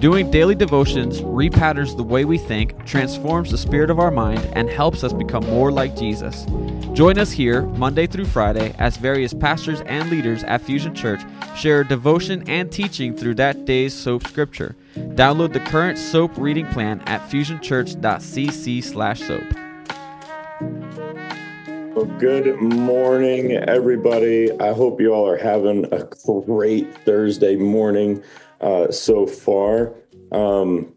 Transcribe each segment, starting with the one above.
Doing daily devotions repatterns the way we think, transforms the spirit of our mind, and helps us become more like Jesus. Join us here Monday through Friday as various pastors and leaders at Fusion Church share devotion and teaching through that day's soap scripture. Download the current soap reading plan at fusionchurch.cc/soap. Good morning, everybody. I hope you all are having a great Thursday morning uh, so far, um,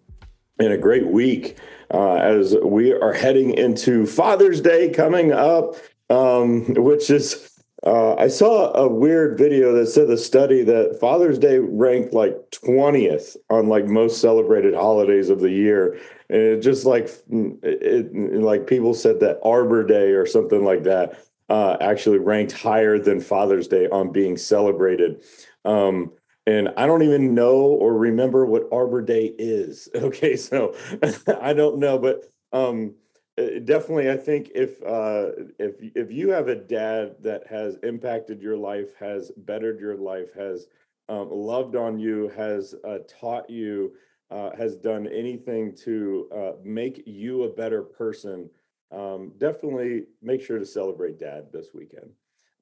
and a great week uh, as we are heading into Father's Day coming up, um, which is. Uh, I saw a weird video that said the study that Father's Day ranked like 20th on like most celebrated holidays of the year. And it just like it, like people said that Arbor Day or something like that uh, actually ranked higher than Father's Day on being celebrated. Um, and I don't even know or remember what Arbor Day is. Okay, so I don't know, but um, uh, definitely, I think if uh, if if you have a dad that has impacted your life, has bettered your life, has um, loved on you, has uh, taught you, uh, has done anything to uh, make you a better person, um, definitely make sure to celebrate dad this weekend.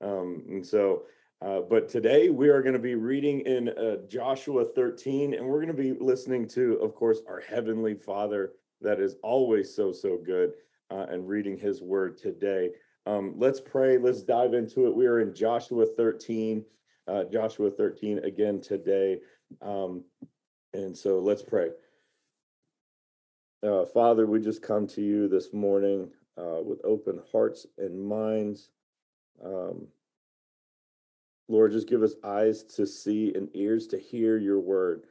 Um, and so, uh, but today we are going to be reading in Joshua 13, and we're going to be listening to, of course, our heavenly Father that is always so, so good, uh, and reading his word today. Um, let's pray. Let's dive into it. We are in Joshua 13, uh, Joshua 13 again today. Um, and so let's pray. Uh, Father, we just come to you this morning uh, with open hearts and minds. Um, Lord, just give us eyes to see and ears to hear your word.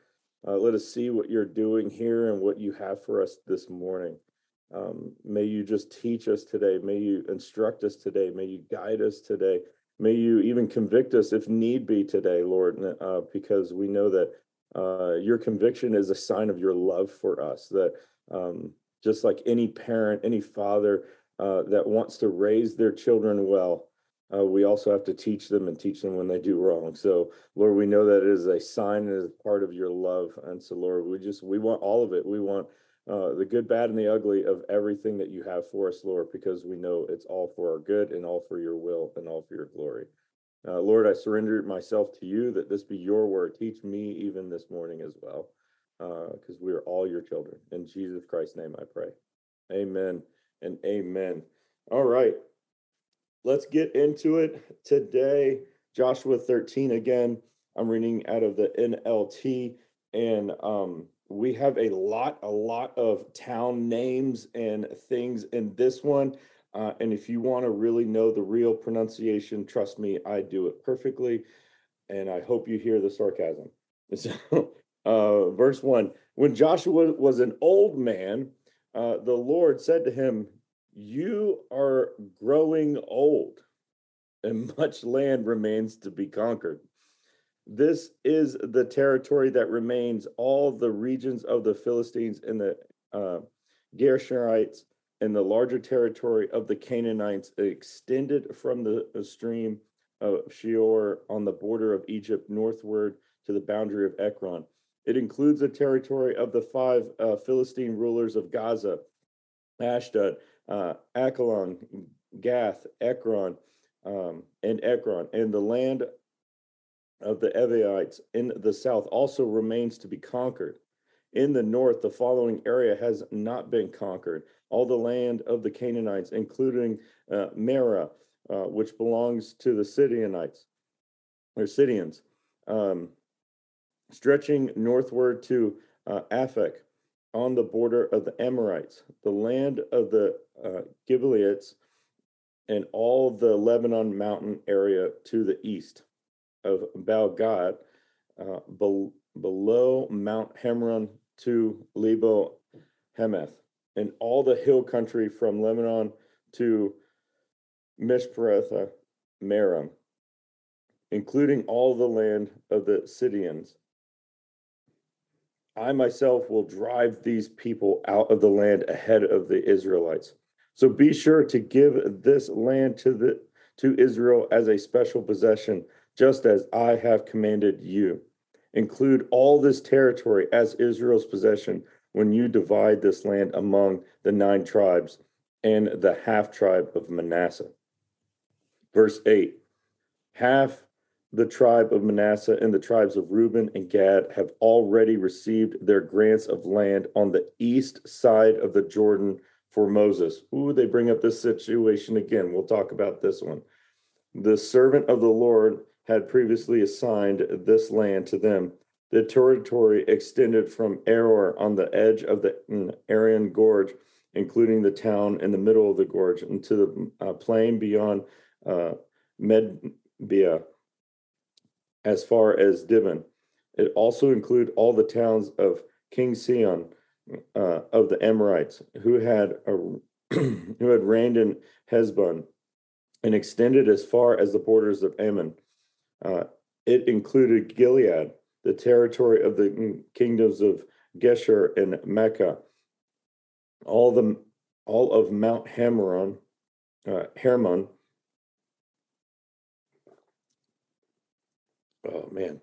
Uh, let us see what you're doing here and what you have for us this morning. Um, may you just teach us today. May you instruct us today. May you guide us today. May you even convict us if need be today, Lord, uh, because we know that uh, your conviction is a sign of your love for us. That um, just like any parent, any father uh, that wants to raise their children well, uh, we also have to teach them and teach them when they do wrong. So, Lord, we know that it is a sign and is part of your love. And so, Lord, we just we want all of it. We want uh, the good, bad, and the ugly of everything that you have for us, Lord, because we know it's all for our good and all for your will and all for your glory. Uh, Lord, I surrender myself to you that this be your word. Teach me even this morning as well, because uh, we are all your children. In Jesus Christ's name I pray. Amen and amen. All right, let's get into it today. Joshua 13 again. I'm reading out of the NLT and um, we have a lot, a lot of town names and things in this one. Uh, and if you want to really know the real pronunciation, trust me, I do it perfectly. And I hope you hear the sarcasm. So, uh, verse one When Joshua was an old man, uh, the Lord said to him, You are growing old, and much land remains to be conquered. This is the territory that remains all the regions of the Philistines and the uh, Gershonites and the larger territory of the Canaanites extended from the, stream of Sheor on the border of Egypt northward to the boundary of Ekron. It includes the territory of the five uh, Philistine rulers of Gaza, Ashdod, uh, Gath, Ekron, um, and Ekron, and the land of the Evites in the south also remains to be conquered. In the north, the following area has not been conquered. All the land of the Canaanites, including uh, Mearah, uh, which belongs to the Sidonites or Sidonians, um, stretching northward to uh, Aphek on the border of the Amorites, the land of the uh, Gibeonites, and all the Lebanon mountain area to the east of Baal uh, be- below Mount Hermon to Lebo Hamath, and all the hill country from Lebanon to Mishparetha Merom, including all the land of the Sidonians. I myself will drive these people out of the land ahead of the Israelites. So be sure to give this land to the to Israel as a special possession, just as I have commanded you. Include all this territory as Israel's possession when you divide this land among the nine tribes and the half tribe of Manasseh. Verse 8 Half the tribe of Manasseh and the tribes of Reuben and Gad have already received their grants of land on the east side of the Jordan for Moses. Ooh, they bring up this situation again. We'll talk about this one. The servant of the Lord had previously assigned this land to them. The territory extended from Aroer on the edge of the Arnon Gorge, including the town in the middle of the gorge, into the uh, plain beyond uh, Medbia as far as Dibon. It also included all the towns of King Sihon uh, of the Amorites, who had a, who had reigned in Heshbon, and extended as far as the borders of Ammon. Uh, it included Gilead, the territory of the kingdoms of Geshur and Mecca, all the all of Mount Hamron, uh, Hermon, oh man,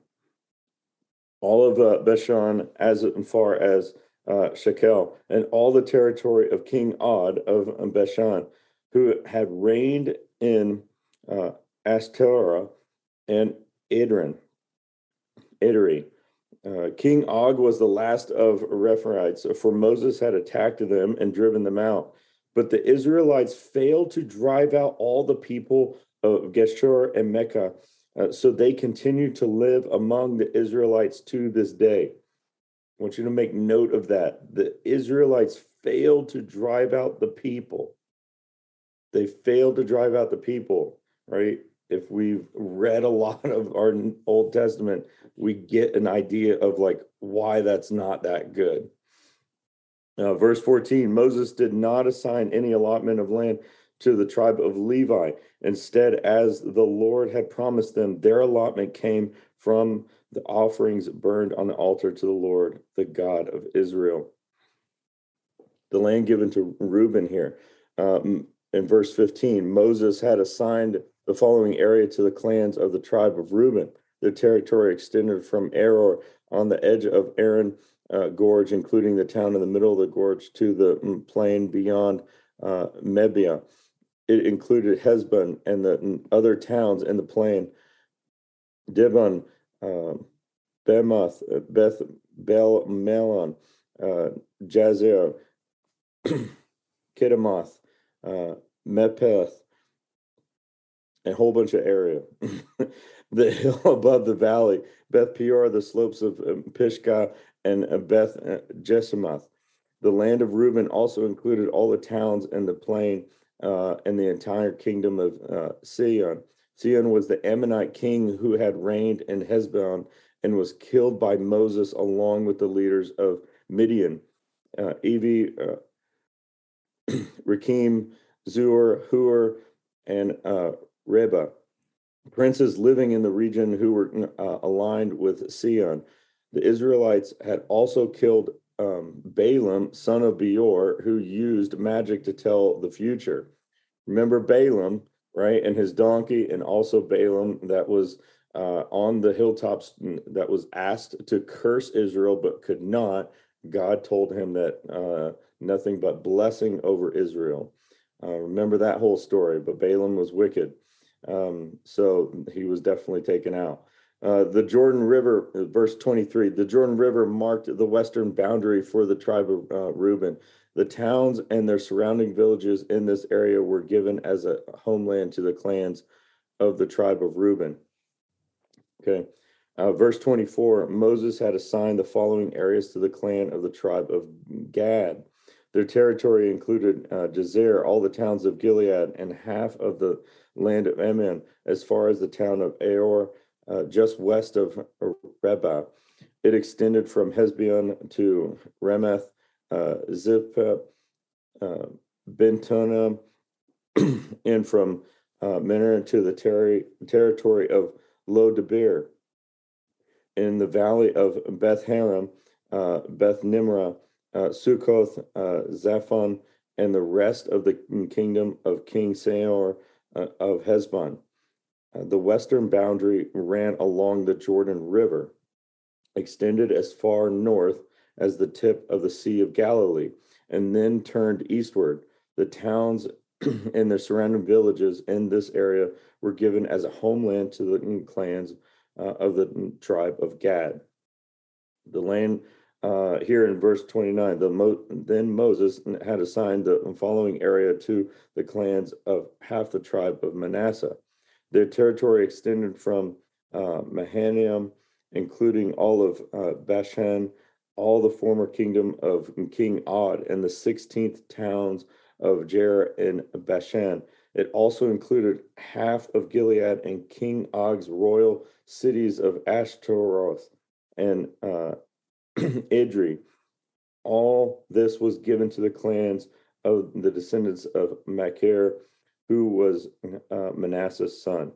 all of uh, Bashan as far as uh, Shekel, and all the territory of King Og of Bashan, who had reigned in uh, and Idrin, Idri. Uh, King Og was the last of Rephaites, for Moses had attacked them and driven them out. But the Israelites failed to drive out all the people of Geshur and Mecca uh, so they continue to live among the Israelites to this day. I want you to make note of that. The Israelites failed to drive out the people. They failed to drive out the people, right? If we've read a lot of our Old Testament, we get an idea of like why that's not that good. Uh, verse 14 Moses did not assign any allotment of land to the tribe of Levi. Instead, as the Lord had promised them, their allotment came from the offerings burned on the altar to the Lord, the God of Israel. The land given to Reuben here. Um, in verse 15, Moses had assigned the following area to the clans of the tribe of Reuben. Their territory extended from Aroer on the edge of Arnon uh, Gorge, including the town in the middle of the gorge, to the plain beyond uh, it included Heshbon and the other towns in the plain, Dibon, um, Bemoth, uh, Beth Bel Melon, uh, Jazer, Kedemoth, uh, Mepeth, a whole bunch of area. the hill above the valley, Beth Peor, the slopes of um, Pisgah, and uh, Beth uh. The land of Reuben also included all the towns in the plain uh, and the entire kingdom of uh, Sihon. Sihon was the Ammonite king who had reigned in Heshbon and was killed by Moses along with the leaders of Midian, uh, Evi, uh, Rakim, Zur, Hur, and uh, Reba, princes living in the region who were uh, aligned with Sihon. The Israelites had also killed um, Balaam, son of Beor, who used magic to tell the future. Remember Balaam, right? And his donkey, and also Balaam that was uh, on the hilltops that was asked to curse Israel but could not. God told him that uh, nothing but blessing over Israel. Uh, remember that whole story, but Balaam was wicked. Um, so he was definitely taken out. Uh, the Jordan River, uh, verse 23, the Jordan River marked the western boundary for the tribe of uh, Reuben. The towns and their surrounding villages in this area were given as a homeland to the clans of the tribe of Reuben. Okay. Uh, verse 24 Moses had assigned the following areas to the clan of the tribe of Gad. Their territory included uh, Jazer, all the towns of Gilead, and half of the land of Ammon, as far as the town of Aor uh, just west of Reba. It extended from Heshbon to Remeth, uh, Zippa, uh, Bentona, and from uh, to the ter- territory of Lo Debir. In the valley of Beth Haram, uh, Beth Nimrah, uh, Sukkoth, uh, Zaphon, and the rest of the kingdom of King Seor uh, of Heshbon. Uh, the western boundary ran along the Jordan River, extended as far north as the tip of the Sea of Galilee, and then turned eastward. The towns and their surrounding villages in this area were given as a homeland to the clans uh, of the tribe of Gad. The land uh, here in verse 29, the Mo- then Moses had assigned the following area to the clans of half the tribe of Manasseh. Their territory extended from uh, Mahanaim, including all of uh, Bashan, all the former kingdom of King Og, and the 16th towns of Jair and Bashan. It also included half of Gilead and King Og's royal cities of Ashtaroth and uh, Idri. All this was given to the clans of the descendants of Machir, who was uh, Manasseh's son.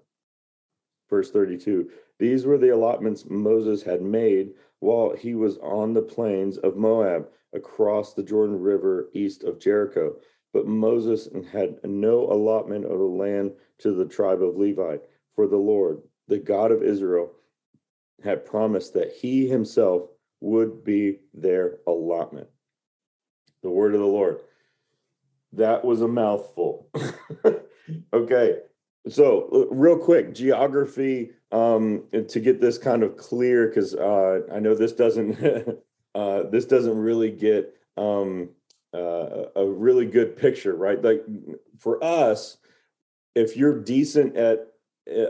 Verse 32 These were the allotments Moses had made while he was on the plains of Moab across the Jordan River east of Jericho. But Moses had no allotment of the land to the tribe of Levi, for the Lord, the God of Israel, had promised that he himself would be their allotment. The word of the Lord. That was a mouthful. okay. So, real quick, geography um, to get this kind of clear, because uh, I know this doesn't uh, this doesn't really get um, uh, a really good picture, right? Like for us, if you're decent at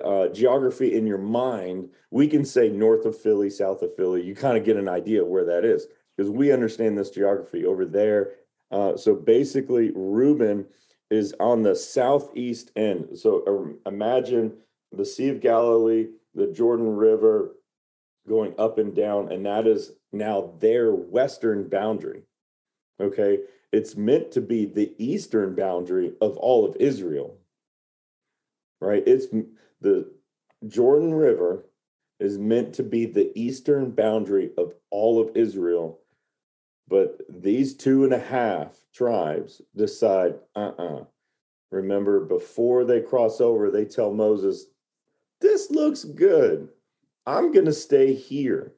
uh, geography in your mind, we can say north of Philly, south of Philly. You kind of get an idea where that is because we understand this geography over there. Uh, so basically, Reuben is on the southeast end. So uh, imagine the Sea of Galilee, the Jordan River going up and down, and that is now their western boundary. Okay. It's meant to be the eastern boundary of all of Israel. Right? It's the Jordan River is meant to be the eastern boundary of all of Israel. But these two and a half tribes decide, uh uh-uh. uh Remember, before they cross over, they tell Moses, This looks good. I'm going to stay here.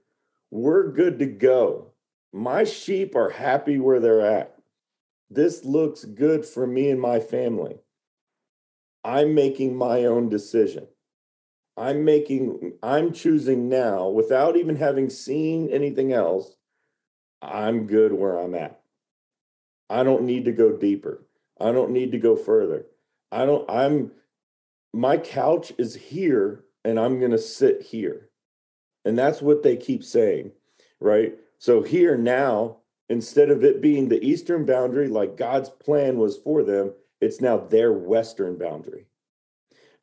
We're good to go. My sheep are happy where they're at. This looks good for me and my family. I'm making my own decision. I'm making, I'm choosing now without even having seen anything else. I'm good where I'm at. I don't need to go deeper. I don't need to go further. I don't, I'm, my couch is here and I'm going to sit here. And that's what they keep saying, right? So here now, instead of it being the eastern boundary like God's plan was for them, it's now their western boundary.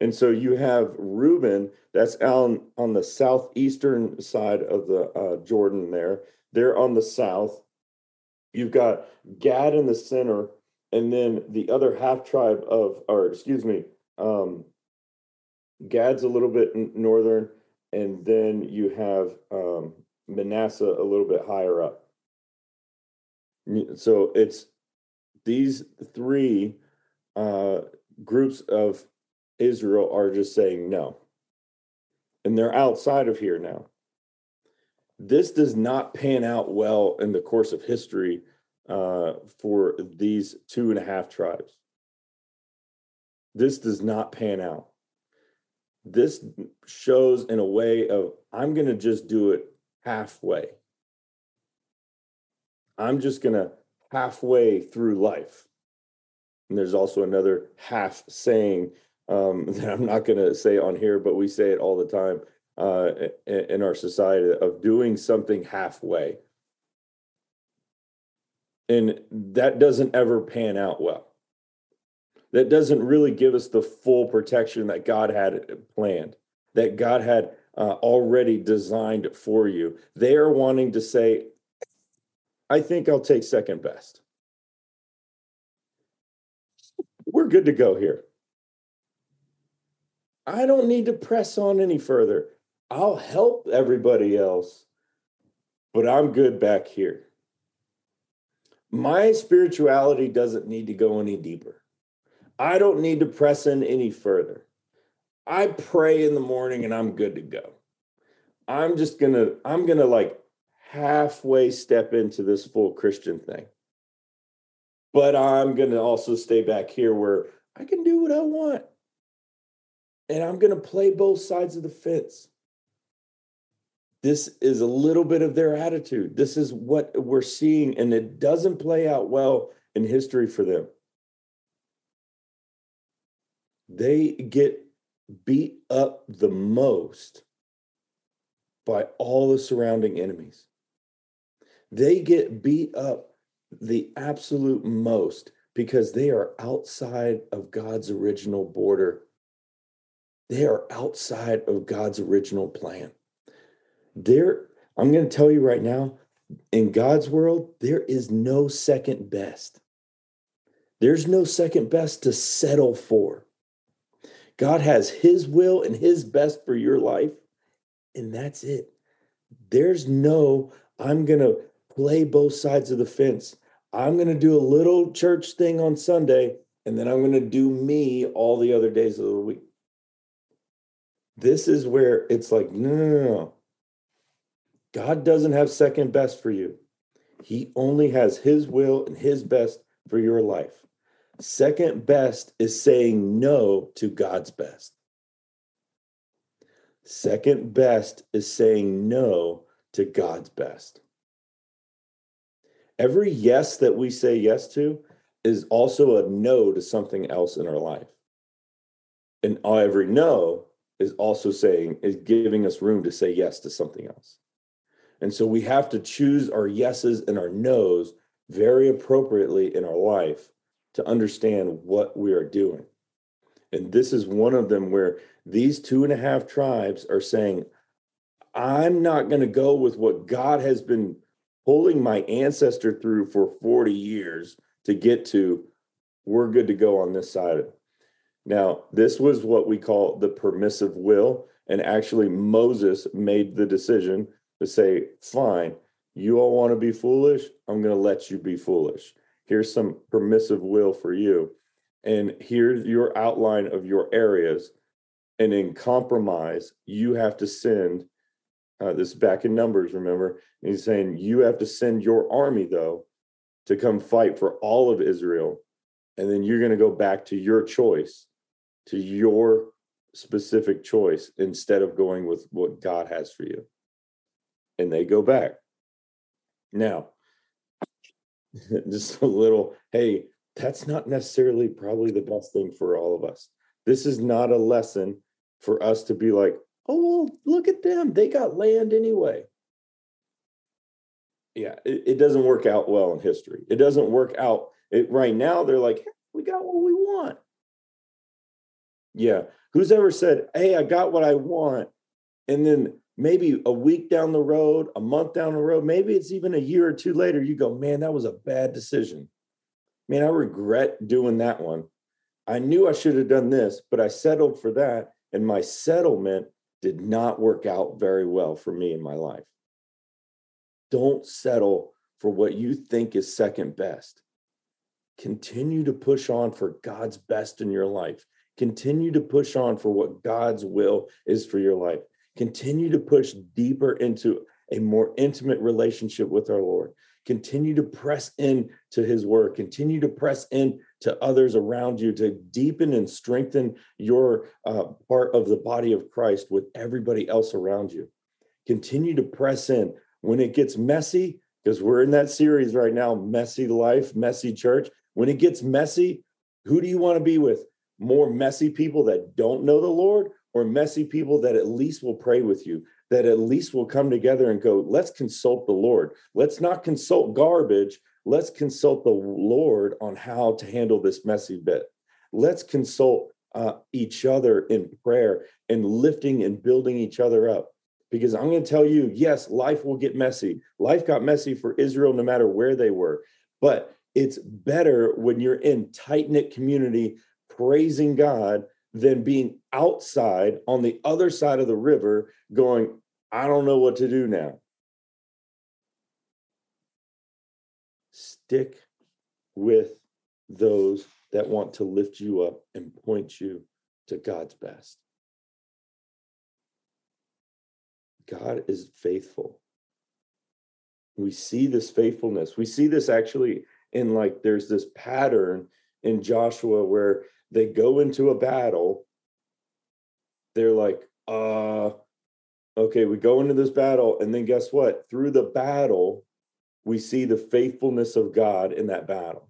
And so you have Reuben, that's on, on the southeastern side of the uh, Jordan there. They're on the south. You've got Gad in the center, and then the other half tribe of, or excuse me, um, Gad's a little bit northern, and then you have um, Manasseh a little bit higher up. So it's these three uh, groups of Israel are just saying no. And they're outside of here now. This does not pan out well in the course of history uh, for these two and a half tribes. This does not pan out. This shows in a way of, I'm going to just do it halfway. I'm just going to halfway through life. And there's also another half saying um, that I'm not going to say on here, but we say it all the time uh, in our society of doing something halfway. And that doesn't ever pan out well. That doesn't really give us the full protection that God had planned, that God had uh, already designed for you. They are wanting to say, I think I'll take second best. We're good to go here. I don't need to press on any further. I'll help everybody else. but I'm good back here. My spirituality doesn't need to go any deeper. I don't need to press in any further. I pray in the morning and I'm good to go. I'm just going to, I'm going to like halfway step into this full Christian thing. But I'm going to also stay back here where I can do what I want. And I'm going to play both sides of the fence. This is a little bit of their attitude. This is what we're seeing, and it doesn't play out well in history for them. They get beat up the most by all the surrounding enemies. They get beat up the absolute most because they are outside of God's original border. They are outside of God's original plan. There, I'm going to tell you right now, in God's world, there is no second best. There's no second best to settle for. God has His will and His best for your life, and that's it. There's no, I'm going to play both sides of the fence. I'm going to do a little church thing on Sunday, and then I'm going to do me all the other days of the week. This is where it's like, no, no, no, no. God doesn't have second best for you. He only has his will and his best for your life. Second best is saying no to God's best. Second best is saying no to God's best. Every yes that we say yes to is also a no to something else in our life. And every no is also saying, is giving us room to say yes to something else. And so we have to choose our yeses and our nos very appropriately in our life to understand what we are doing. And this is one of them where these two and a half tribes are saying, I'm not going to go with what God has been pulling my ancestor through for 40 years to get to. We're good to go on this side of it. Now, this was what we call the permissive will. And actually, Moses made the decision to say, fine, you all want to be foolish. I'm going to let you be foolish. Here's some permissive will for you. And here's your outline of your areas. And in compromise, you have to send uh, this back in Numbers, remember? And he's saying, you have to send your army, though, to come fight for all of Israel. And then you're going to go back to your choice, to your specific choice, instead of going with what God has for you and they go back. Now, just a little, hey, that's not necessarily probably the best thing for all of us. This is not a lesson for us to be like, oh, well, look at them. They got land anyway. Yeah, it, it doesn't work out well in history. It doesn't work out. It, right now, they're like, hey, we got what we want. Yeah. Who's ever said, hey, I got what I want? And then maybe a week down the road, a month down the road, maybe it's even a year or two later, you go, man, that was a bad decision. Man, I regret doing that one. I knew I should have done this, but I settled for that. And my settlement did not work out very well for me in my life. Don't settle for what you think is second best. Continue to push on for God's best in your life. Continue to push on for what God's will is for your life continue to push deeper into a more intimate relationship with our Lord. Continue to press in to his word. Continue to press in to others around you to deepen and strengthen your uh, part of the body of Christ with everybody else around you. Continue to press in when it gets messy, because we're in that series right now messy life, messy church. When it gets messy, who do you want to be with? More messy people that don't know the Lord or messy people that at least will pray with you, that at least will come together and go, let's consult the Lord. Let's not consult garbage. Let's consult the Lord on how to handle this messy bit. Let's consult uh, each other in prayer and lifting and building each other up. Because I'm going to tell you, yes, life will get messy. Life got messy for Israel no matter where they were. But it's better when you're in tight knit community praising God than being outside on the other side of the river going, I don't know what to do now. stick with those that want to lift you up and point you to God's best. God is faithful. We see this faithfulness. We see this actually in like there's this pattern in Joshua where they go into a battle. They're like, uh, okay, we go into this battle, and then guess what? Through the battle, we see the faithfulness of God in that battle.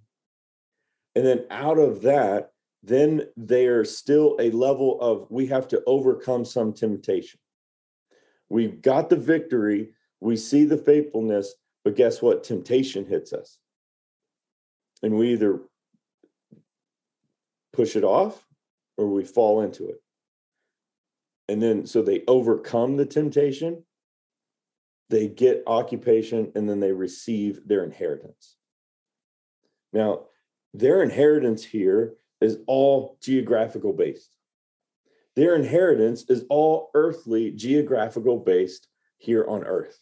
And then out of that, then there's still a level of we have to overcome some temptation. We've got the victory, we see the faithfulness, but guess what? Temptation hits us. And we either push it off or we fall into it. And then so they overcome the temptation, they get occupation, and then they receive their inheritance. Now, their inheritance here is all geographical based. Their inheritance is all earthly, geographical based here on earth.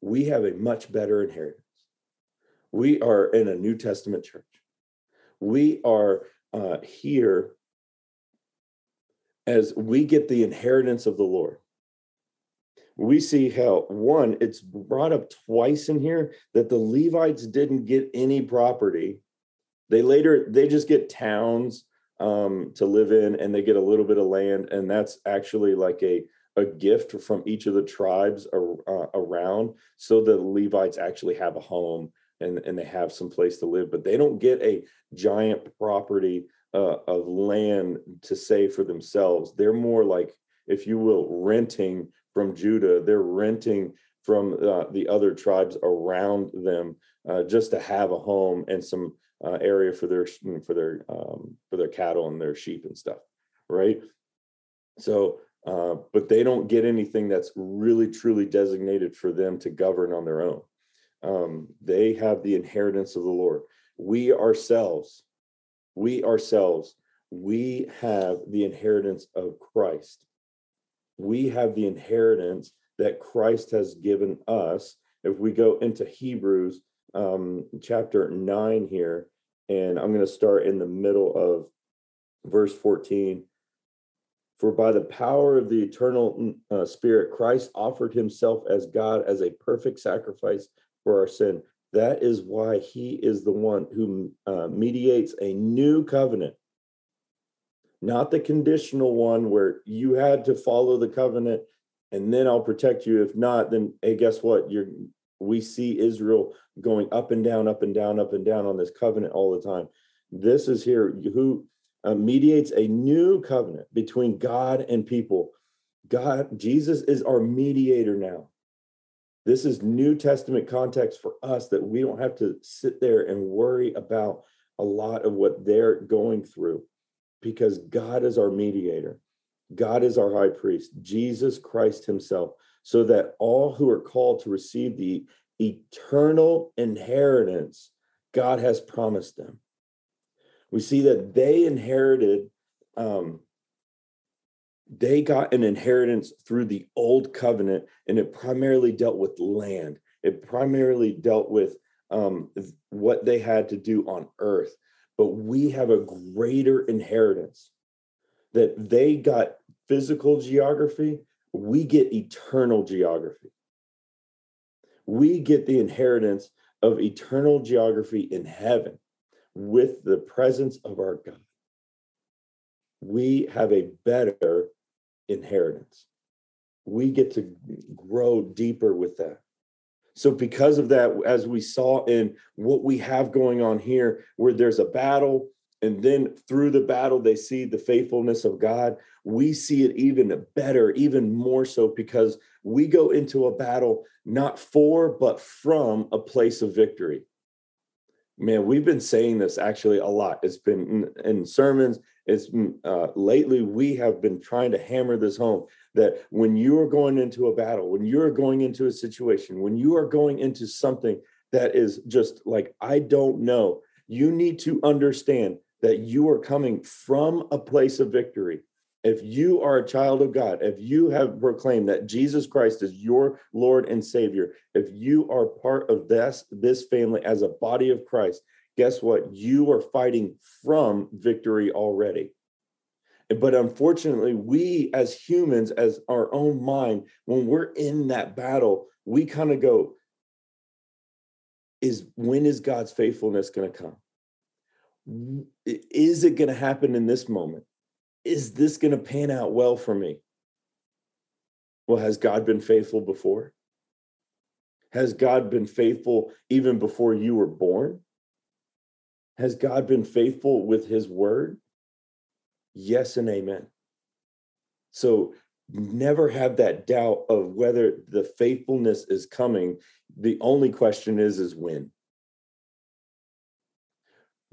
We have a much better inheritance. We are in a New Testament church. We are uh, here as we get the inheritance of the Lord. We see how, one, it's brought up twice in here that the Levites didn't get any property. They later, they just get towns um, to live in and they get a little bit of land. And that's actually like a, a gift from each of the tribes uh, around so the Levites actually have a home and, and they have some place to live, but they don't get a giant property uh, of land to say for themselves. They're more like, if you will, renting from Judah. They're renting from uh, the other tribes around them uh, just to have a home and some uh, area for their for their um, for their cattle and their sheep and stuff, right? So, uh, but they don't get anything that's really truly designated for them to govern on their own. Um, they have the inheritance of the Lord. We ourselves, we ourselves, we have the inheritance of Christ. We have the inheritance that Christ has given us. If we go into Hebrews um, chapter 9 here, and I'm going to start in the middle of verse 14. For by the power of the eternal uh, Spirit, Christ offered himself as God as a perfect sacrifice for our sin. That is why he is the one who uh, mediates a new covenant, not the conditional one where you had to follow the covenant and then I'll protect you. If not, then hey, guess what? You're we see Israel going up and down, up and down, up and down on this covenant all the time. This is here who uh, mediates a new covenant between God and people. God, Jesus is our mediator now. This is New Testament context for us that we don't have to sit there and worry about a lot of what they're going through because God is our mediator. God is our high priest, Jesus Christ himself, so that all who are called to receive the eternal inheritance God has promised them. We see that they inherited um, they got an inheritance through the old covenant, and it primarily dealt with land. It primarily dealt with um, what they had to do on earth. But we have a greater inheritance that they got physical geography, we get eternal geography. We get the inheritance of eternal geography in heaven with the presence of our God. We have a better inheritance. We get to grow deeper with that. So, because of that, as we saw in what we have going on here, where there's a battle, and then through the battle, they see the faithfulness of God, we see it even better, even more so, because we go into a battle not for, but from a place of victory. Man, we've been saying this actually a lot. It's been in, sermons, it's uh, lately we have been trying to hammer this home that when you are going into a battle, when you're going into a situation, when you are going into something that is just like, I don't know, you need to understand that you are coming from a place of victory. if you are a child of God, if you have proclaimed that Jesus Christ is your Lord and Savior, if you are part of this, this family as a body of Christ, guess what? You are fighting from victory already. But unfortunately, we as humans, as our own mind, when we're in that battle, we kind of go, is when is God's faithfulness going to come? Is it going to happen in this moment? is this going to pan out well for me? Well, has God been faithful before? Has God been faithful even before you were born? Has God been faithful with his word? Yes and amen. So never have that doubt of whether the faithfulness is coming. The only question is is when.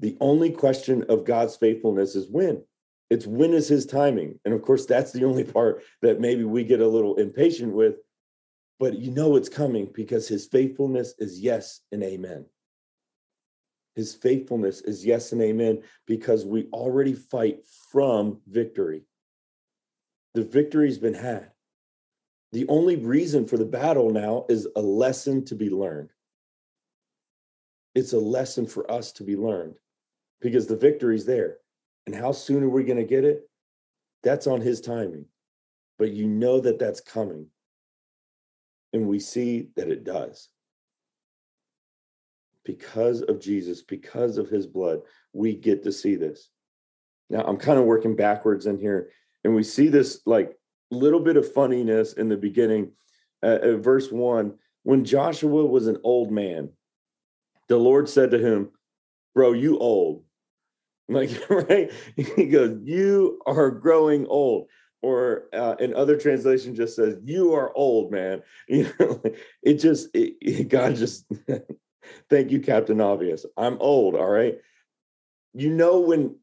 The only question of God's faithfulness is when. It's when is his timing? And of course, that's the only part that maybe we get a little impatient with. But you know it's coming because his faithfulness is yes and amen. His faithfulness is yes and amen because we already fight from victory. The victory's been had. The only reason for the battle now is a lesson to be learned. It's a lesson for us to be learned because the victory's there. And how soon are we going to get it? That's on his timing. But you know that that's coming. And we see that it does. Because of Jesus, because of his blood, we get to see this. Now, I'm kind of working backwards in here, and we see this like little bit of funniness in the beginning. Uh, uh, verse one when Joshua was an old man, the Lord said to him, Bro, you old. Like, right? He goes, You are growing old. Or uh, in other translation just says, You are old, man. You know, it just, it, it, God just, thank you, Captain Obvious. I'm old. All right. You know, when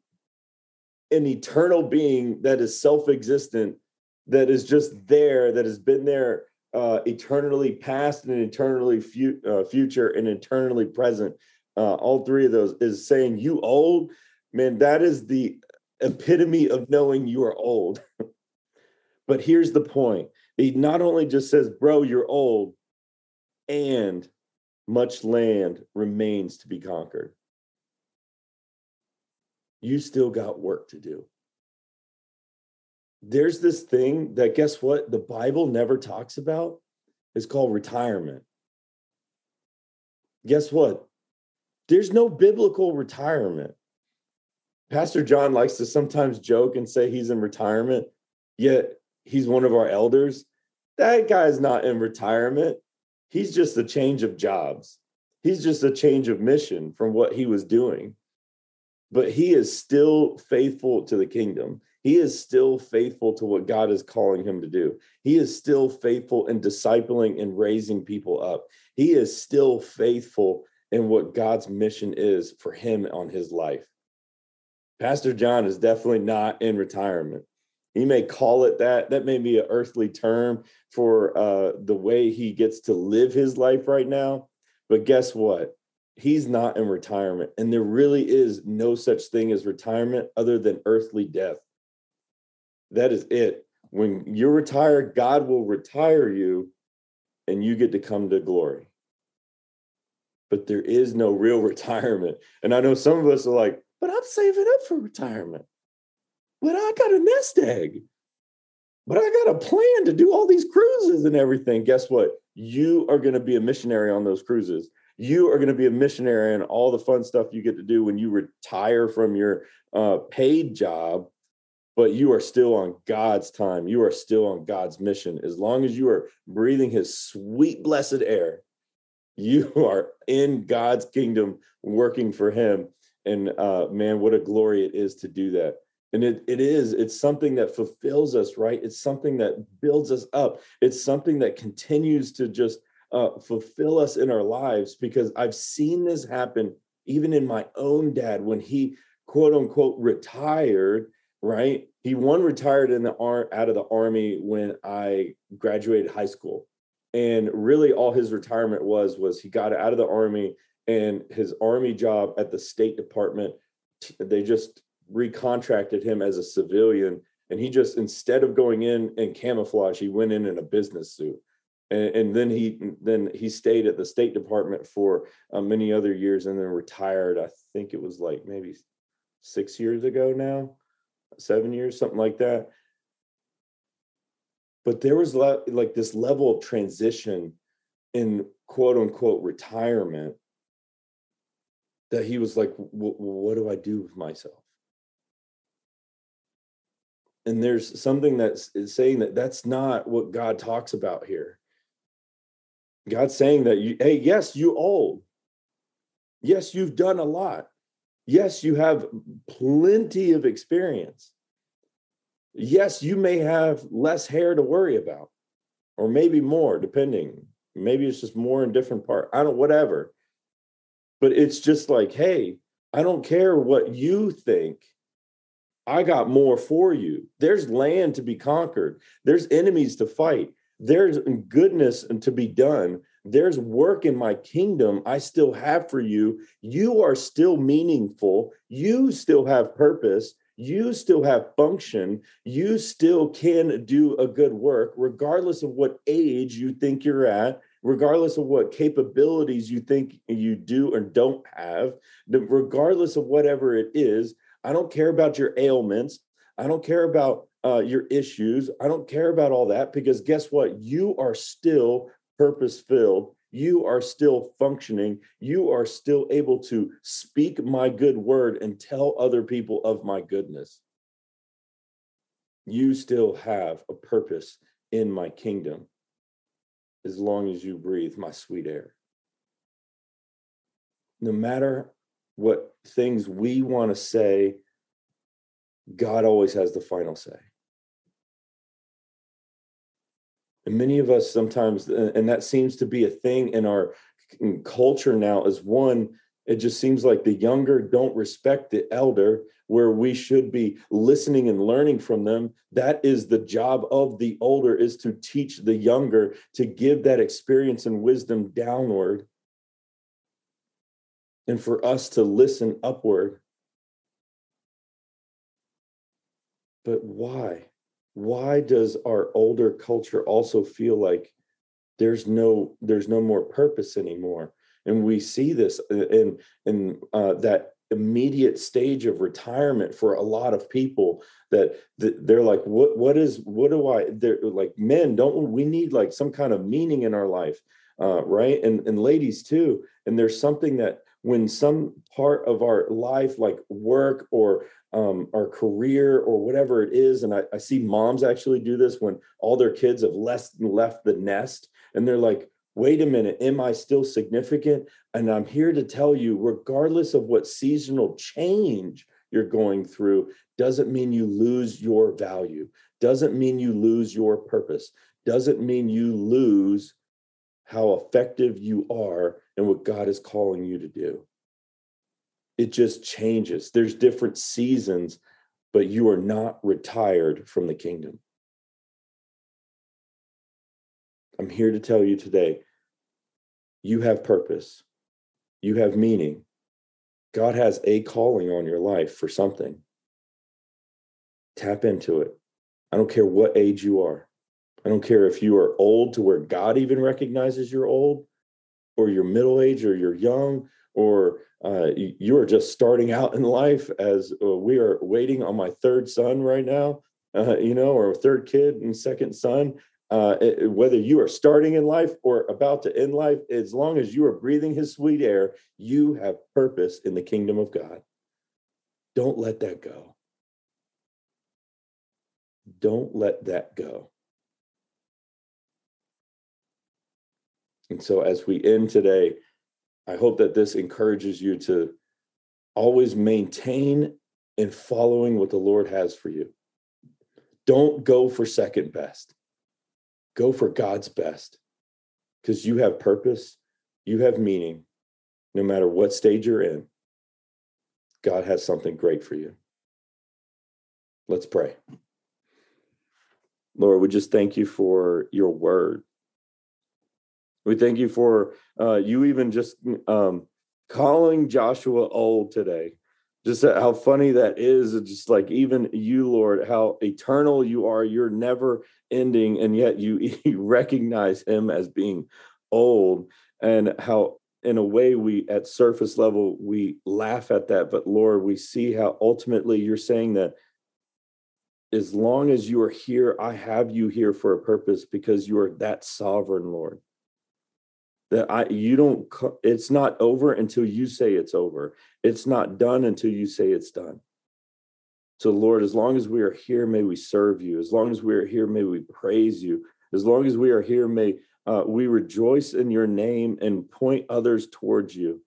an eternal being that is self existent, that is just there, that has been there uh, eternally past and eternally fu- uh, future and eternally present, uh, all three of those is saying, You old man, that is the epitome of knowing you are old. but here's the point he not only just says, bro, you're old, and much land remains to be conquered. You still got work to do. There's this thing that, guess what? The Bible never talks about. It's called retirement. Guess what? There's no biblical retirement. Pastor John likes to sometimes joke and say he's in retirement, yet he's one of our elders. That guy's not in retirement. He's just a change of jobs. He's just a change of mission from what he was doing. But he is still faithful to the kingdom. He is still faithful to what God is calling him to do. He is still faithful in discipling and raising people up. He is still faithful in what God's mission is for him on his life. Pastor John is definitely not in retirement. He may call it that. That may be an earthly term for uh, the way he gets to live his life right now. But guess what? He's not in retirement. And there really is no such thing as retirement other than earthly death. That is it. When you're retired, God will retire you and you get to come to glory. But there is no real retirement. And I know some of us are like, but I'm saving up for retirement. But I got a nest egg. But I got a plan to do all these cruises and everything. Guess what? You are going to be a missionary on those cruises. You are going to be a missionary and all the fun stuff you get to do when you retire from your uh, paid job, but you are still on God's time. You are still on God's mission. As long as you are breathing his sweet, blessed air, you are in God's kingdom working for him and uh, man what a glory it is to do that and it, it is it's something that fulfills us right? It's something that builds us up. It's something that continues to just uh, fulfill us in our lives because i've seen this happen even in my own dad when he quote unquote retired right? He one retired in the ar- out of the army when i graduated high school. And really all his retirement was was he got out of the army and his army job at the State Department, they just recontracted him as a civilian and he just instead of going in in camouflage he went in in a business suit. And, and then he then he stayed at the state department for uh, many other years and then retired i think it was like maybe six years ago now seven years something like that. But there was le- like this level of transition in quote unquote retirement that he was like what do i do with myself and there's something that's saying that that's not what god talks about here. God's saying that you hey yes you old. Yes you've done a lot. Yes you have plenty of experience. Yes you may have less hair to worry about or maybe more depending. Maybe it's just more in different part i don't whatever. But it's just like hey i don't care what you think I got more for you. There's land to be conquered. There's enemies to fight. There's goodness to be done. There's work in my kingdom I still have for you. You are still meaningful. You still have purpose. You still have function. You still can do a good work, regardless of what age you think you're at, regardless of what capabilities you think you do or don't have, regardless of whatever it is I don't care about your ailments. I don't care about uh, your issues. I don't care about all that because guess what? You are still purpose filled. You are still functioning. You are still able to speak my good word and tell other people of my goodness. You still have a purpose in my kingdom as long as you breathe my sweet air. No matter what things we want to say, God always has the final say. And many of us sometimes, and that seems to be a thing in our culture now, is one, it just seems like the younger don't respect the elder, where we should be listening and learning from them. That is the job of the older, is to teach the younger, to give that experience and wisdom downward and for us to listen upward. But why? Why does our older culture also feel like there's no there's no more purpose anymore? And we see this in in uh, that immediate stage of retirement for a lot of people that, that they're like what what is what do i they're like men don't we need like some kind of meaning in our life uh, right and and ladies too and there's something that when some part of our life like work or um, our career or whatever it is and I, I see moms actually do this when all their kids have less left the nest and they're like wait a minute am i still significant? And i'm here to tell you regardless of what seasonal change you're going through doesn't mean you lose your value doesn't mean you lose your purpose doesn't mean you lose how effective you are and what God is calling you to do. It just changes. There's different seasons, but you are not retired from the kingdom. I'm here to tell you today you have purpose, you have meaning. God has a calling on your life for something. Tap into it. I don't care what age you are. I don't care if you are old to where God even recognizes you're old, or you're middle age, or you're young, or uh, you are just starting out in life. As uh, we are waiting on my third son right now, uh, you know, or third kid and second son. Uh, it, whether you are starting in life or about to end life, as long as you are breathing His sweet air, you have purpose in the kingdom of God. Don't let that go. Don't let that go. And so, as we end today, I hope that this encourages you to always maintain in following what the Lord has for you. Don't go for second best, go for God's best because you have purpose, you have meaning, no matter what stage you're in. God has something great for you. Let's pray. Lord, we just thank you for your word. We thank you for uh, you even just um, calling Joshua old today. just how funny that is. It's just like even you, Lord, how eternal you are. You're never ending, and yet you, you recognize him as being old, and how in a way we at surface level we laugh at that but lord we see how ultimately you're saying that as long as you are here i have you here for a purpose because you are that sovereign lord that i you don't it's not over until you say it's over. It's not done until you say it's done. So lord as long as we are here may we serve you. As long as we are here may we praise you. As long as we are here may uh, we rejoice in your name and point others towards you.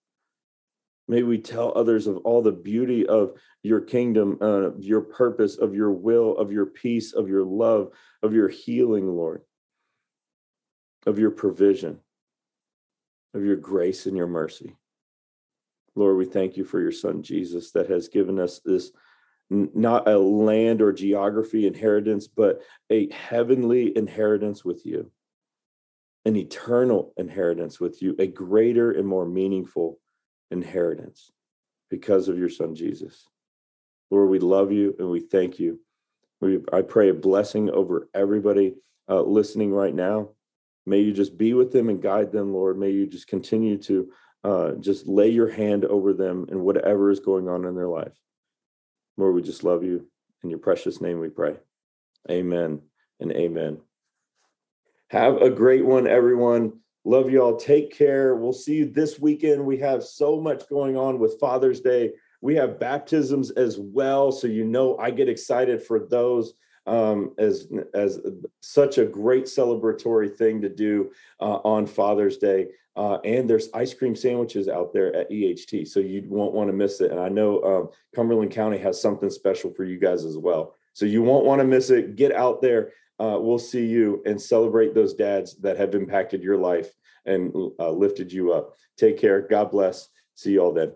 May we tell others of all the beauty of your kingdom, uh, your purpose, of your will, of your peace, of your love, of your healing, Lord, of your provision, of your grace and your mercy. Lord, we thank you for your son Jesus that has given us this not a land or geography inheritance, but a heavenly inheritance with you an eternal inheritance with you, a greater and more meaningful inheritance because of your son Jesus. Lord, we love you and we thank you. We, I pray a blessing over everybody uh, listening right now. May you just be with them and guide them, Lord. May you just continue to uh, just lay your hand over them and whatever is going on in their life. Lord, we just love you. In your precious name we pray. Amen and amen. Have a great one, everyone. Love y'all. Take care. We'll see you this weekend. We have so much going on with Father's Day. We have baptisms as well. So, you know, I get excited for those um, as, as such a great celebratory thing to do uh, on Father's Day. Uh, and there's ice cream sandwiches out there at EHT, so you won't want to miss it. And I know um, Cumberland County has something special for you guys as well. So you won't want to miss it. Get out there uh, we'll see you and celebrate those dads that have impacted your life and uh, lifted you up. Take care. God bless. See you all then.